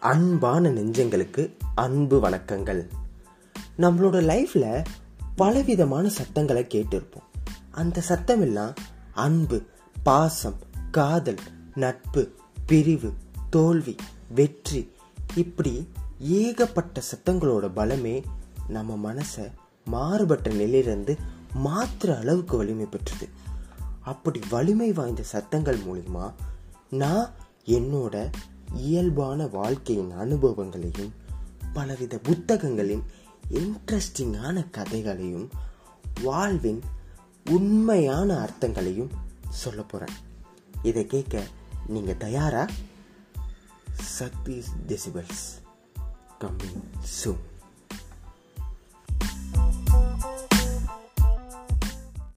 அன்பான நெஞ்சங்களுக்கு அன்பு வணக்கங்கள். நம்மளோட லைஃப்ல பலவிதமான சத்தங்களை கேட்டிருப்போம். அந்த சத்தம் எல்லாம் அன்பு பாசம் காதல் நட்பு பிரிவு தோல்வி வெற்றி இப்படி ஏகப்பட்ட சத்தங்களோட பலமே நம்ம மனசை மாறுபட்ட நிலையிலிருந்து மாத்திர அளவுக்கு வலிமை பெற்றது. அப்படி வலிமை வாய்ந்த சத்தங்கள் மூலிமா நான் என்னோட இயல்பான வாழ்க்கையின் அனுபவங்களையும் பலவித புத்தகங்களின் இன்ட்ரெஸ்டிங்கான கதைகளையும் வாழ்வின் உண்மையான அர்த்தங்களையும் சொல்ல போகிறேன் இதை கேட்க நீங்கள் தயாரா? சக்தி டெசிபல்ஸ். Coming soon.